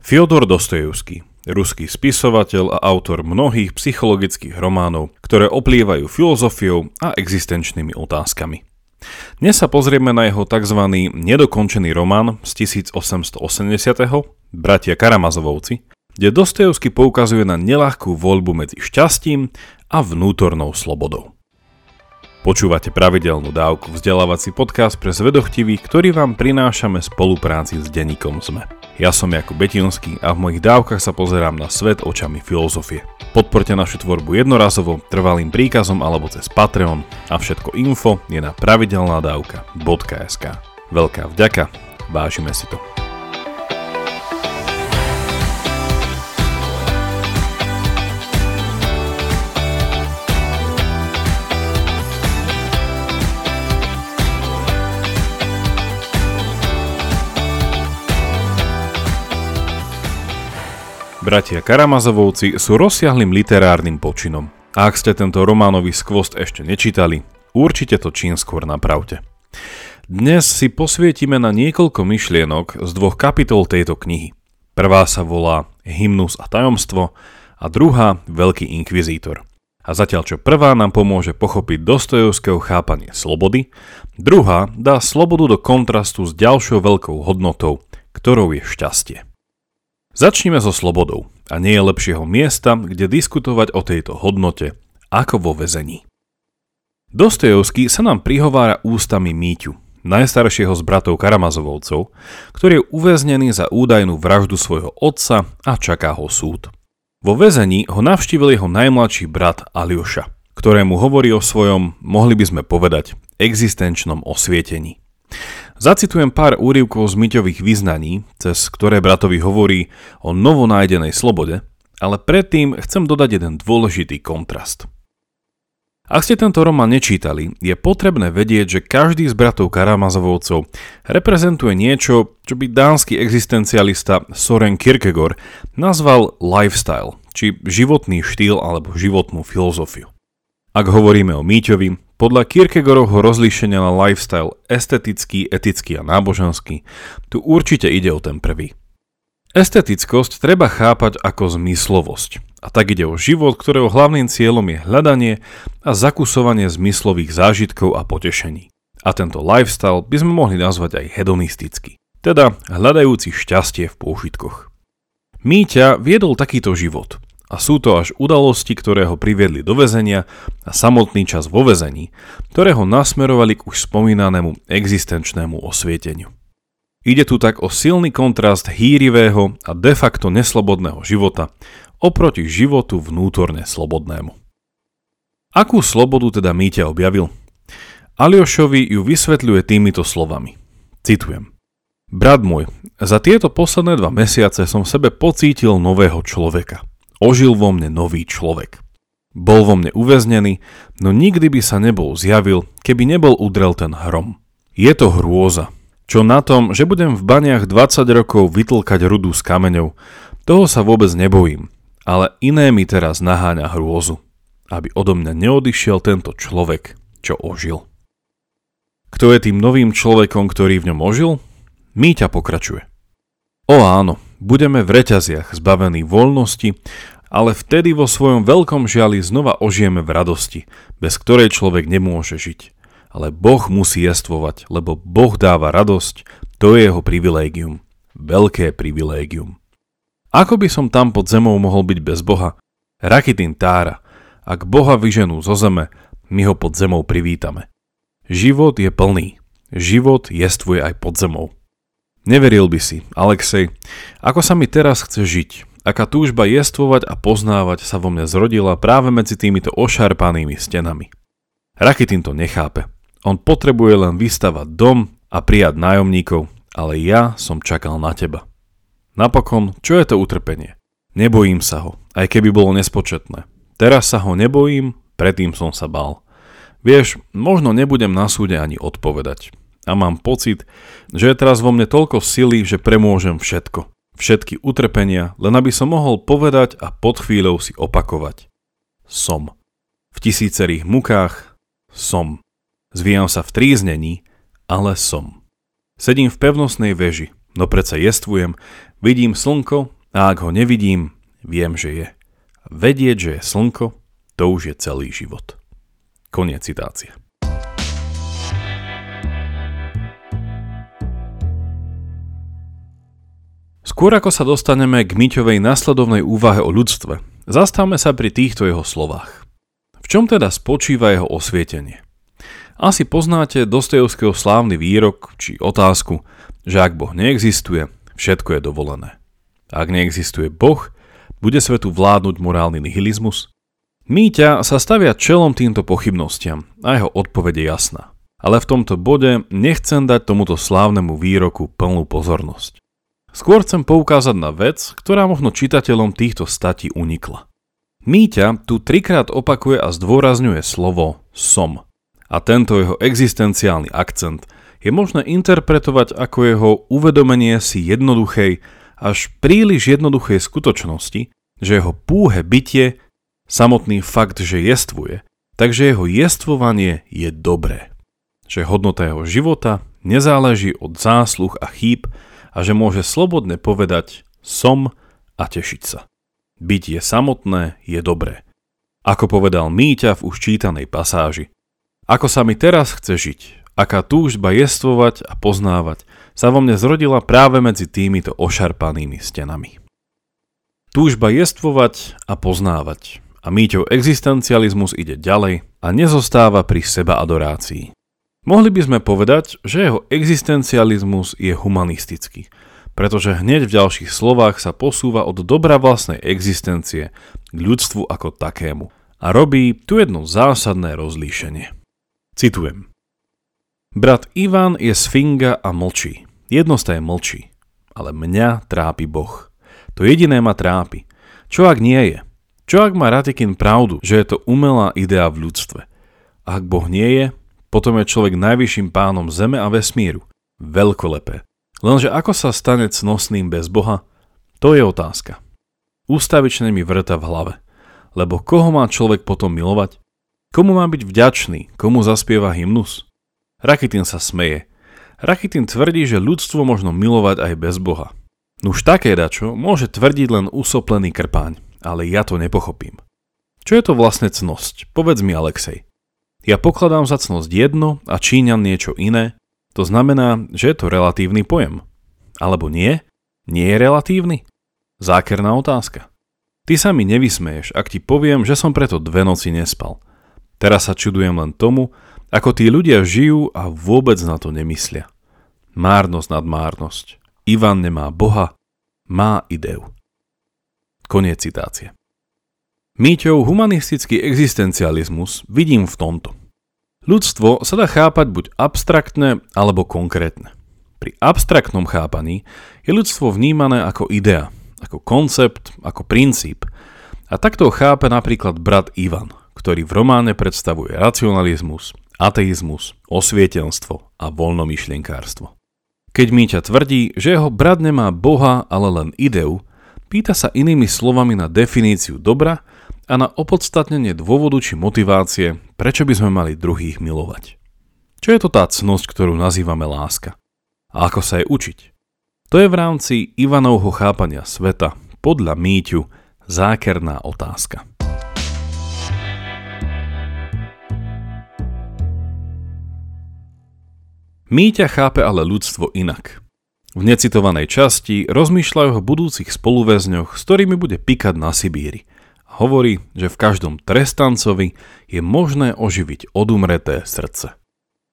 Fyodor Dostojevský, ruský spisovateľ a autor mnohých psychologických románov, ktoré oplývajú filozofiou a existenčnými otázkami. Dnes sa pozrieme na jeho tzv. nedokončený román z 1880. Bratia Karamazovovci, kde Dostojevský poukazuje na nelahkú voľbu medzi šťastím a vnútornou slobodou. Počúvate pravidelnú dávku vzdelávací podcast pre zvedochtivých, ktorý vám prinášame spolupráci s denníkom ZME. Ja som Jakub Betinský a v mojich dávkach sa pozerám na svet očami filozofie. Podporte našu tvorbu jednorazovo, trvalým príkazom alebo cez Patreon a všetko info je na pravidelnadavka.sk. Veľká vďaka, vážime si to. Bratia Karamazovovci sú rozsiahlým literárnym počinom. A ak ste tento románový skvost ešte nečítali, určite to čím skôr napravte. Dnes si posvietime na niekoľko myšlienok z dvoch kapitol tejto knihy. Prvá sa volá Hymnus a tajomstvo a druhá Veľký inkvizítor. A zatiaľ čo prvá nám pomôže pochopiť Dostojevského chápanie slobody, druhá dá slobodu do kontrastu s ďalšou veľkou hodnotou, ktorou je šťastie. Začnime so slobodou a nie je lepšieho miesta, kde diskutovať o tejto hodnote ako vo väzení. Dostojevský sa nám prihovára ústami Míťu, najstaršieho z bratov Karamazovovcov, ktorý je uväznený za údajnú vraždu svojho otca a čaká ho súd. Vo väzení ho navštívil jeho najmladší brat Alioša, ktorému hovorí o svojom, mohli by sme povedať, existenčnom osvietení. Zacitujem pár úrivkov z Myťových vyznaní, cez ktoré bratovi hovorí o novonájdenej slobode, ale predtým chcem dodať jeden dôležitý kontrast. Ak ste tento román nečítali, je potrebné vedieť, že každý z bratov Karamazovovcov reprezentuje niečo, čo by dánsky existencialista Soren Kierkegaard nazval lifestyle, či životný štýl alebo životnú filozofiu. Ak hovoríme o Míťovi, podľa Kierkegaardovho rozlíšenia na lifestyle estetický, etický a náboženský, tu určite ide o ten prvý. Estetickosť treba chápať ako zmyslovosť. A tak ide o život, ktorého hlavným cieľom je hľadanie a zakusovanie zmyslových zážitkov a potešení. A tento lifestyle by sme mohli nazvať aj hedonistický, teda hľadajúci šťastie v pôžitkoch. Míťa viedol takýto život – a sú to až udalosti, ktoré ho priviedli do väzenia a samotný čas vo väzení, ktoré ho nasmerovali k už spomínanému existenčnému osvieteniu. Ide tu tak o silný kontrast hýrivého a de facto neslobodného života oproti životu vnútorne slobodnému. Akú slobodu teda Míťa objavil? Aliošovi ju vysvetľuje týmito slovami. Citujem. Brat môj, za tieto posledné dva mesiace som v sebe pocítil nového človeka – Ožil vo mne nový človek. Bol vo mne uväznený, no nikdy by sa nebol zjavil, keby nebol udrel ten hrom. Je to hrôza. Čo na tom, že budem v baniach 20 rokov vytlkať rudu s kameňou, toho sa vôbec nebojím, ale iné mi teraz naháňa hrôzu, aby odo mňa neodišiel tento človek, čo ožil. Kto je tým novým človekom, ktorý v ňom ožil? Míťa pokračuje. O áno, budeme v reťaziach zbavení voľnosti, ale vtedy vo svojom veľkom žiali znova ožijeme v radosti, bez ktorej človek nemôže žiť. Ale Boh musí jestvovať, lebo Boh dáva radosť, to je jeho privilégium. Veľké privilégium. Ako by som tam pod zemou mohol byť bez Boha? Rakitin tára. Ak Boha vyženú zo zeme, my ho pod zemou privítame. Život je plný. Život jestvuje aj pod zemou. Neveril by si, Alexej, ako sa mi teraz chce žiť, aká túžba jestvovať a poznávať sa vo mne zrodila práve medzi týmito ošarpanými stenami. Rakitin to nechápe. On potrebuje len vystavať dom a prijať nájomníkov, ale ja som čakal na teba. Napokon, čo je to utrpenie? Nebojím sa ho, aj keby bolo nespočetné. Teraz sa ho nebojím, predtým som sa bál. Vieš, možno nebudem na súde ani odpovedať a mám pocit, že je teraz vo mne toľko sily, že premôžem všetko. Všetky utrpenia, len aby som mohol povedať a pod chvíľou si opakovať. Som. V tisícerých mukách som. Zvíjam sa v tríznení, ale som. Sedím v pevnostnej veži, no predsa jestvujem, Vidím slnko a ak ho nevidím, viem, že je. Vedieť, že je slnko, to už je celý život. Koniec citácie. Skôr ako sa dostaneme k Miťovej následovnej úvahe o ľudstve, zastavme sa pri týchto jeho slovách. V čom teda spočíva jeho osvietenie? Asi poznáte Dostojevského slávny výrok či otázku, že ak Boh neexistuje, všetko je dovolené. Ak neexistuje Boh, bude svetu vládnuť morálny nihilizmus? Míťa sa stavia čelom týmto pochybnostiam a jeho odpovede jasná. Ale v tomto bode nechcem dať tomuto slávnemu výroku plnú pozornosť. Skôr chcem poukázať na vec, ktorá možno čitateľom týchto statí unikla. Míťa tu trikrát opakuje a zdôrazňuje slovo som. A tento jeho existenciálny akcent je možné interpretovať ako jeho uvedomenie si jednoduchej, až príliš jednoduchej skutočnosti, že jeho púhe bytie, samotný fakt, že jestvuje, takže jeho jestvovanie je dobré. Že hodnota jeho života nezáleží od zásluh a chýb, a že môže slobodne povedať som a tešiť sa. Byť je samotné je dobré. Ako povedal Míťa v už čítanej pasáži. Ako sa mi teraz chce žiť, aká túžba jestvovať a poznávať, sa vo mne zrodila práve medzi týmito ošarpanými stenami. Túžba jestvovať a poznávať. A Míťov existencializmus ide ďalej a nezostáva pri seba adorácii. Mohli by sme povedať, že jeho existencializmus je humanistický, pretože hneď v ďalších slovách sa posúva od dobra vlastnej existencie k ľudstvu ako takému a robí tu jedno zásadné rozlíšenie. Citujem. Brat Ivan je sfinga a mlčí. Jednostaj mlčí. Ale mňa trápi Boh. To jediné ma trápi. Čo ak nie je? Čo ak má Ratikin pravdu, že je to umelá idea v ľudstve? Ak Boh nie je, potom je človek najvyšším pánom zeme a vesmíru. Veľkolepé. Lenže ako sa stane cnosným bez Boha? To je otázka. Ústavične mi vrta v hlave. Lebo koho má človek potom milovať? Komu má byť vďačný? Komu zaspieva hymnus? Rakitin sa smeje. Rakitin tvrdí, že ľudstvo možno milovať aj bez Boha. Nuž také dačo môže tvrdiť len usoplený krpáň, ale ja to nepochopím. Čo je to vlastne cnosť? Povedz mi Alexej. Ja pokladám za cnosť jedno a Číňan niečo iné, to znamená, že je to relatívny pojem. Alebo nie? Nie je relatívny? Zákerná otázka. Ty sa mi nevysmeješ, ak ti poviem, že som preto dve noci nespal. Teraz sa čudujem len tomu, ako tí ľudia žijú a vôbec na to nemyslia. Márnosť nad márnosť. Ivan nemá Boha, má ideu. Koniec citácie. Míťov humanistický existencializmus vidím v tomto. Ľudstvo sa dá chápať buď abstraktné alebo konkrétne. Pri abstraktnom chápaní je ľudstvo vnímané ako idea, ako koncept, ako princíp. A takto chápe napríklad brat Ivan, ktorý v románe predstavuje racionalizmus, ateizmus, osvietenstvo a voľnomyšlienkárstvo. Keď Míťa tvrdí, že jeho brat nemá Boha, ale len ideu, pýta sa inými slovami na definíciu dobra a na opodstatnenie dôvodu či motivácie, prečo by sme mali druhých milovať. Čo je to tá cnosť, ktorú nazývame láska? A ako sa jej učiť? To je v rámci Ivanovho chápania sveta podľa Míťu zákerná otázka. Míťa chápe ale ľudstvo inak. V necitovanej časti rozmýšľajú o budúcich spoluväzňoch, s ktorými bude pikať na Sibíri – hovorí, že v každom trestancovi je možné oživiť odumreté srdce.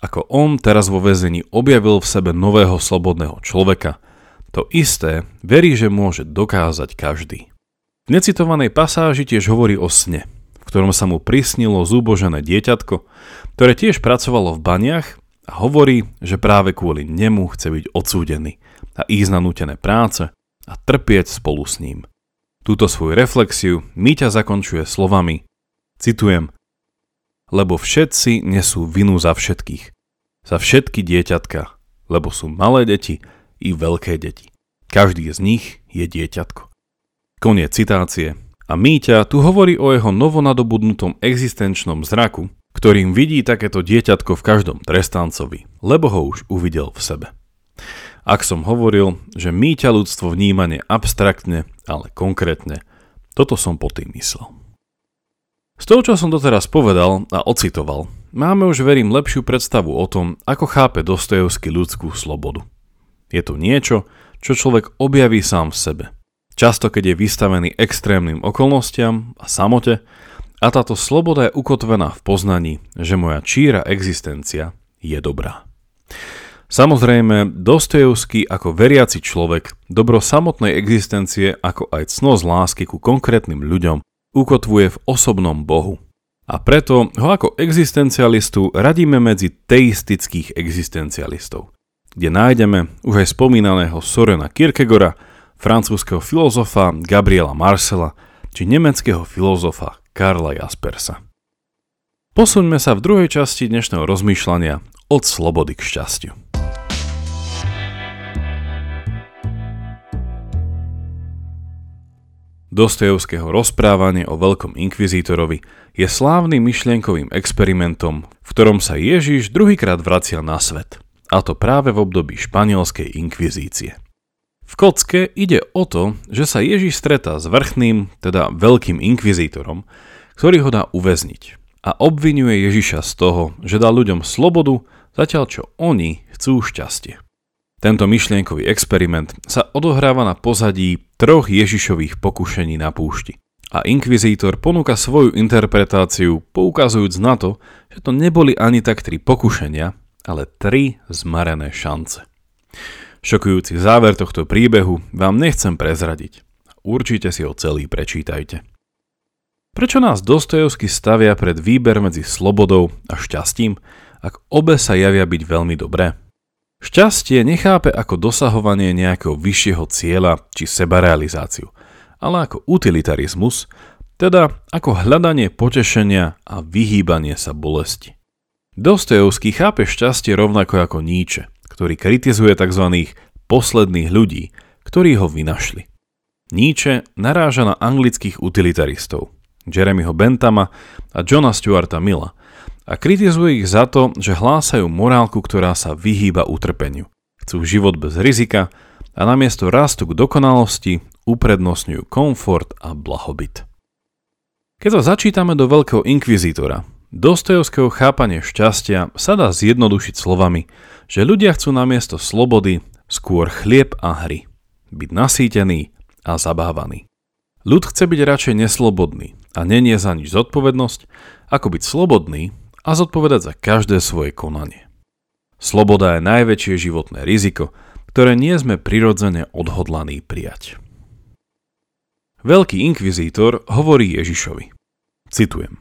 Ako on teraz vo väzení objavil v sebe nového slobodného človeka, to isté verí, že môže dokázať každý. V necitovanej pasáži tiež hovorí o sne, v ktorom sa mu prisnilo zúbožené dieťatko, ktoré tiež pracovalo v baniach a hovorí, že práve kvôli nemu chce byť odsúdený a ísť na nutené práce a trpieť spolu s ním. Túto svoju reflexiu Míťa zakončuje slovami, citujem, lebo všetci nesú vinu za všetkých, za všetky dieťatka, lebo sú malé deti i veľké deti. Každý z nich je dieťatko. Koniec citácie. A Míťa tu hovorí o jeho novonadobudnutom existenčnom zraku, ktorým vidí takéto dieťatko v každom trestancovi, lebo ho už uvidel v sebe. Ak som hovoril, že mýťa ľudstvo vnímanie abstraktne, ale konkrétne, toto som po tým myslel. Z toho, čo som doteraz povedal a ocitoval, máme už verím lepšiu predstavu o tom, ako chápe Dostojevský ľudskú slobodu. Je to niečo, čo človek objaví sám v sebe. Často, keď je vystavený extrémnym okolnostiam a samote, a táto sloboda je ukotvená v poznaní, že moja číra existencia je dobrá. Samozrejme, Dostojevský ako veriaci človek dobro samotnej existencie ako aj cnosť lásky ku konkrétnym ľuďom ukotvuje v osobnom Bohu. A preto ho ako existencialistu radíme medzi teistických existencialistov, kde nájdeme už aj spomínaného Sorena Kierkegora, francúzského filozofa Gabriela Marcela či nemeckého filozofa Karla Jaspersa. Posuňme sa v druhej časti dnešného rozmýšľania od slobody k šťastiu. Dostojevského rozprávanie o veľkom inkvizítorovi je slávnym myšlienkovým experimentom, v ktorom sa Ježiš druhýkrát vracia na svet, a to práve v období španielskej inkvizície. V kocke ide o to, že sa Ježiš stretá s vrchným, teda veľkým inkvizítorom, ktorý ho dá uväzniť a obvinuje Ježiša z toho, že dá ľuďom slobodu, zatiaľ čo oni chcú šťastie. Tento myšlienkový experiment sa odohráva na pozadí troch Ježišových pokušení na púšti. A inkvizítor ponúka svoju interpretáciu, poukazujúc na to, že to neboli ani tak tri pokušenia, ale tri zmarené šance. Šokujúci záver tohto príbehu vám nechcem prezradiť. Určite si ho celý prečítajte. Prečo nás Dostojevsky stavia pred výber medzi slobodou a šťastím, ak obe sa javia byť veľmi dobré? Šťastie nechápe ako dosahovanie nejakého vyššieho cieľa či sebarealizáciu, ale ako utilitarizmus, teda ako hľadanie potešenia a vyhýbanie sa bolesti. Dostojevský chápe šťastie rovnako ako Nietzsche, ktorý kritizuje tzv. posledných ľudí, ktorí ho vynašli. Nietzsche naráža na anglických utilitaristov, Jeremyho Bentama a Johna Stuarta Milla – a kritizuje ich za to, že hlásajú morálku, ktorá sa vyhýba utrpeniu. Chcú život bez rizika a namiesto rastu k dokonalosti uprednostňujú komfort a blahobyt. Keď sa začítame do veľkého inkvizítora, Dostojevského chápanie šťastia sa dá zjednodušiť slovami, že ľudia chcú namiesto slobody skôr chlieb a hry, byť nasýtený a zabávaný. Ľud chce byť radšej neslobodný a nenie za nič zodpovednosť, ako byť slobodný a zodpovedať za každé svoje konanie. Sloboda je najväčšie životné riziko, ktoré nie sme prirodzene odhodlaní prijať. Veľký inkvizítor hovorí Ježišovi. Citujem.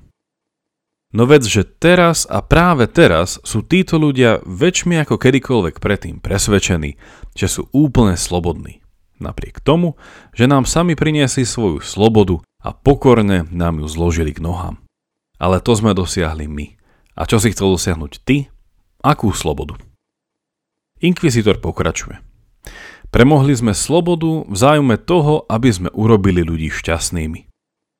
No vec, že teraz a práve teraz sú títo ľudia väčšmi ako kedykoľvek predtým presvedčení, že sú úplne slobodní. Napriek tomu, že nám sami priniesli svoju slobodu a pokorne nám ju zložili k nohám. Ale to sme dosiahli my. A čo si chcel dosiahnuť ty? Akú slobodu? Inkvizitor pokračuje. Premohli sme slobodu v zájme toho, aby sme urobili ľudí šťastnými.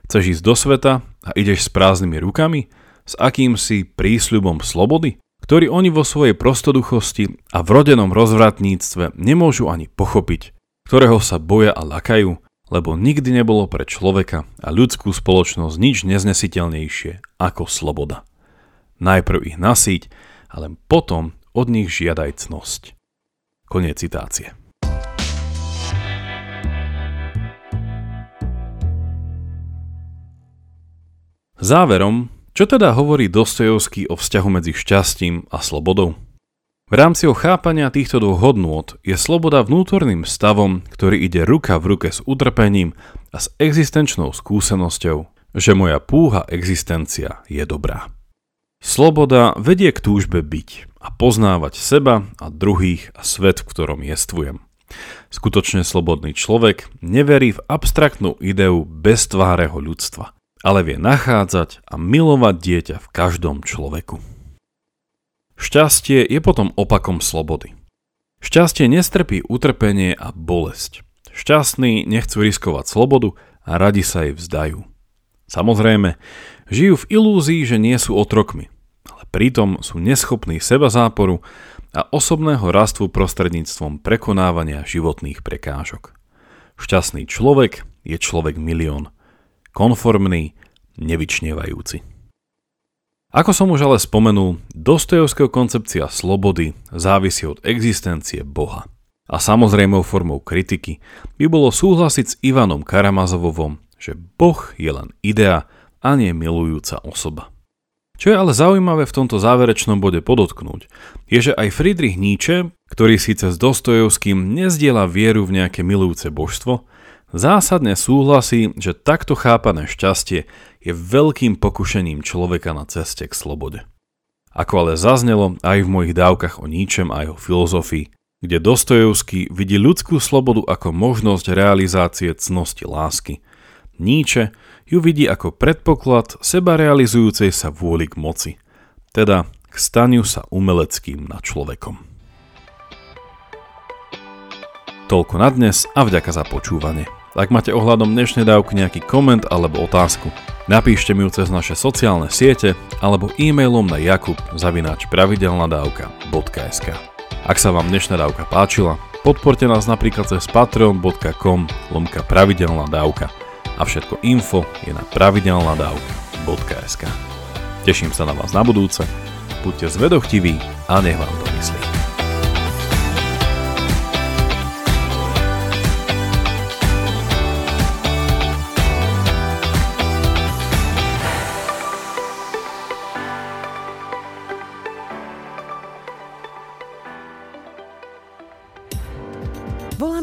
Chceš ísť do sveta a ideš s prázdnymi rukami, s akýmsi prísľubom slobody, ktorý oni vo svojej prostoduchosti a v rodenom rozvratníctve nemôžu ani pochopiť, ktorého sa boja a lakajú, lebo nikdy nebolo pre človeka a ľudskú spoločnosť nič neznesiteľnejšie ako sloboda. Najprv ich nasíť, ale potom od nich žiadaj cnosť. Koniec citácie. Záverom, čo teda hovorí Dostojevský o vzťahu medzi šťastím a slobodou? V rámci chápania týchto dvoch hodnôt je sloboda vnútorným stavom, ktorý ide ruka v ruke s utrpením a s existenčnou skúsenosťou, že moja púha existencia je dobrá. Sloboda vedie k túžbe byť a poznávať seba a druhých a svet, v ktorom jestvujem. Skutočne slobodný človek neverí v abstraktnú ideu beztvárého ľudstva, ale vie nachádzať a milovať dieťa v každom človeku. Šťastie je potom opakom slobody. Šťastie nestrpí utrpenie a bolesť. Šťastní nechcú riskovať slobodu a radi sa jej vzdajú. Samozrejme, žijú v ilúzii, že nie sú otrokmi, ale pritom sú neschopní seba záporu a osobného rastu prostredníctvom prekonávania životných prekážok. Šťastný človek je človek milión. Konformný, nevyčnievajúci. Ako som už ale spomenul, Dostojevského koncepcia slobody závisí od existencie Boha. A samozrejmou formou kritiky by bolo súhlasiť s Ivanom Karamazovovom, že Boh je len idea a nie milujúca osoba. Čo je ale zaujímavé v tomto záverečnom bode podotknúť, je, že aj Friedrich Nietzsche, ktorý síce s Dostojevským nezdiela vieru v nejaké milujúce božstvo, zásadne súhlasí, že takto chápané šťastie je veľkým pokušením človeka na ceste k slobode. Ako ale zaznelo aj v mojich dávkach o Níčem a jeho filozofii, kde Dostojevský vidí ľudskú slobodu ako možnosť realizácie cnosti lásky. Níče ju vidí ako predpoklad seba realizujúcej sa vôli k moci, teda k staniu sa umeleckým nad človekom. Toľko na dnes a vďaka za počúvanie. Ak máte ohľadom dnešnej dávky nejaký koment alebo otázku, napíšte mi ju cez naše sociálne siete alebo e-mailom na jakub pravidelnadavka.sk Ak sa vám dnešná dávka páčila, podporte nás napríklad cez patreon.com lomka pravidelná dávka a všetko info je na pravidelnadavka.sk Teším sa na vás na budúce, buďte zvedochtiví a nech vám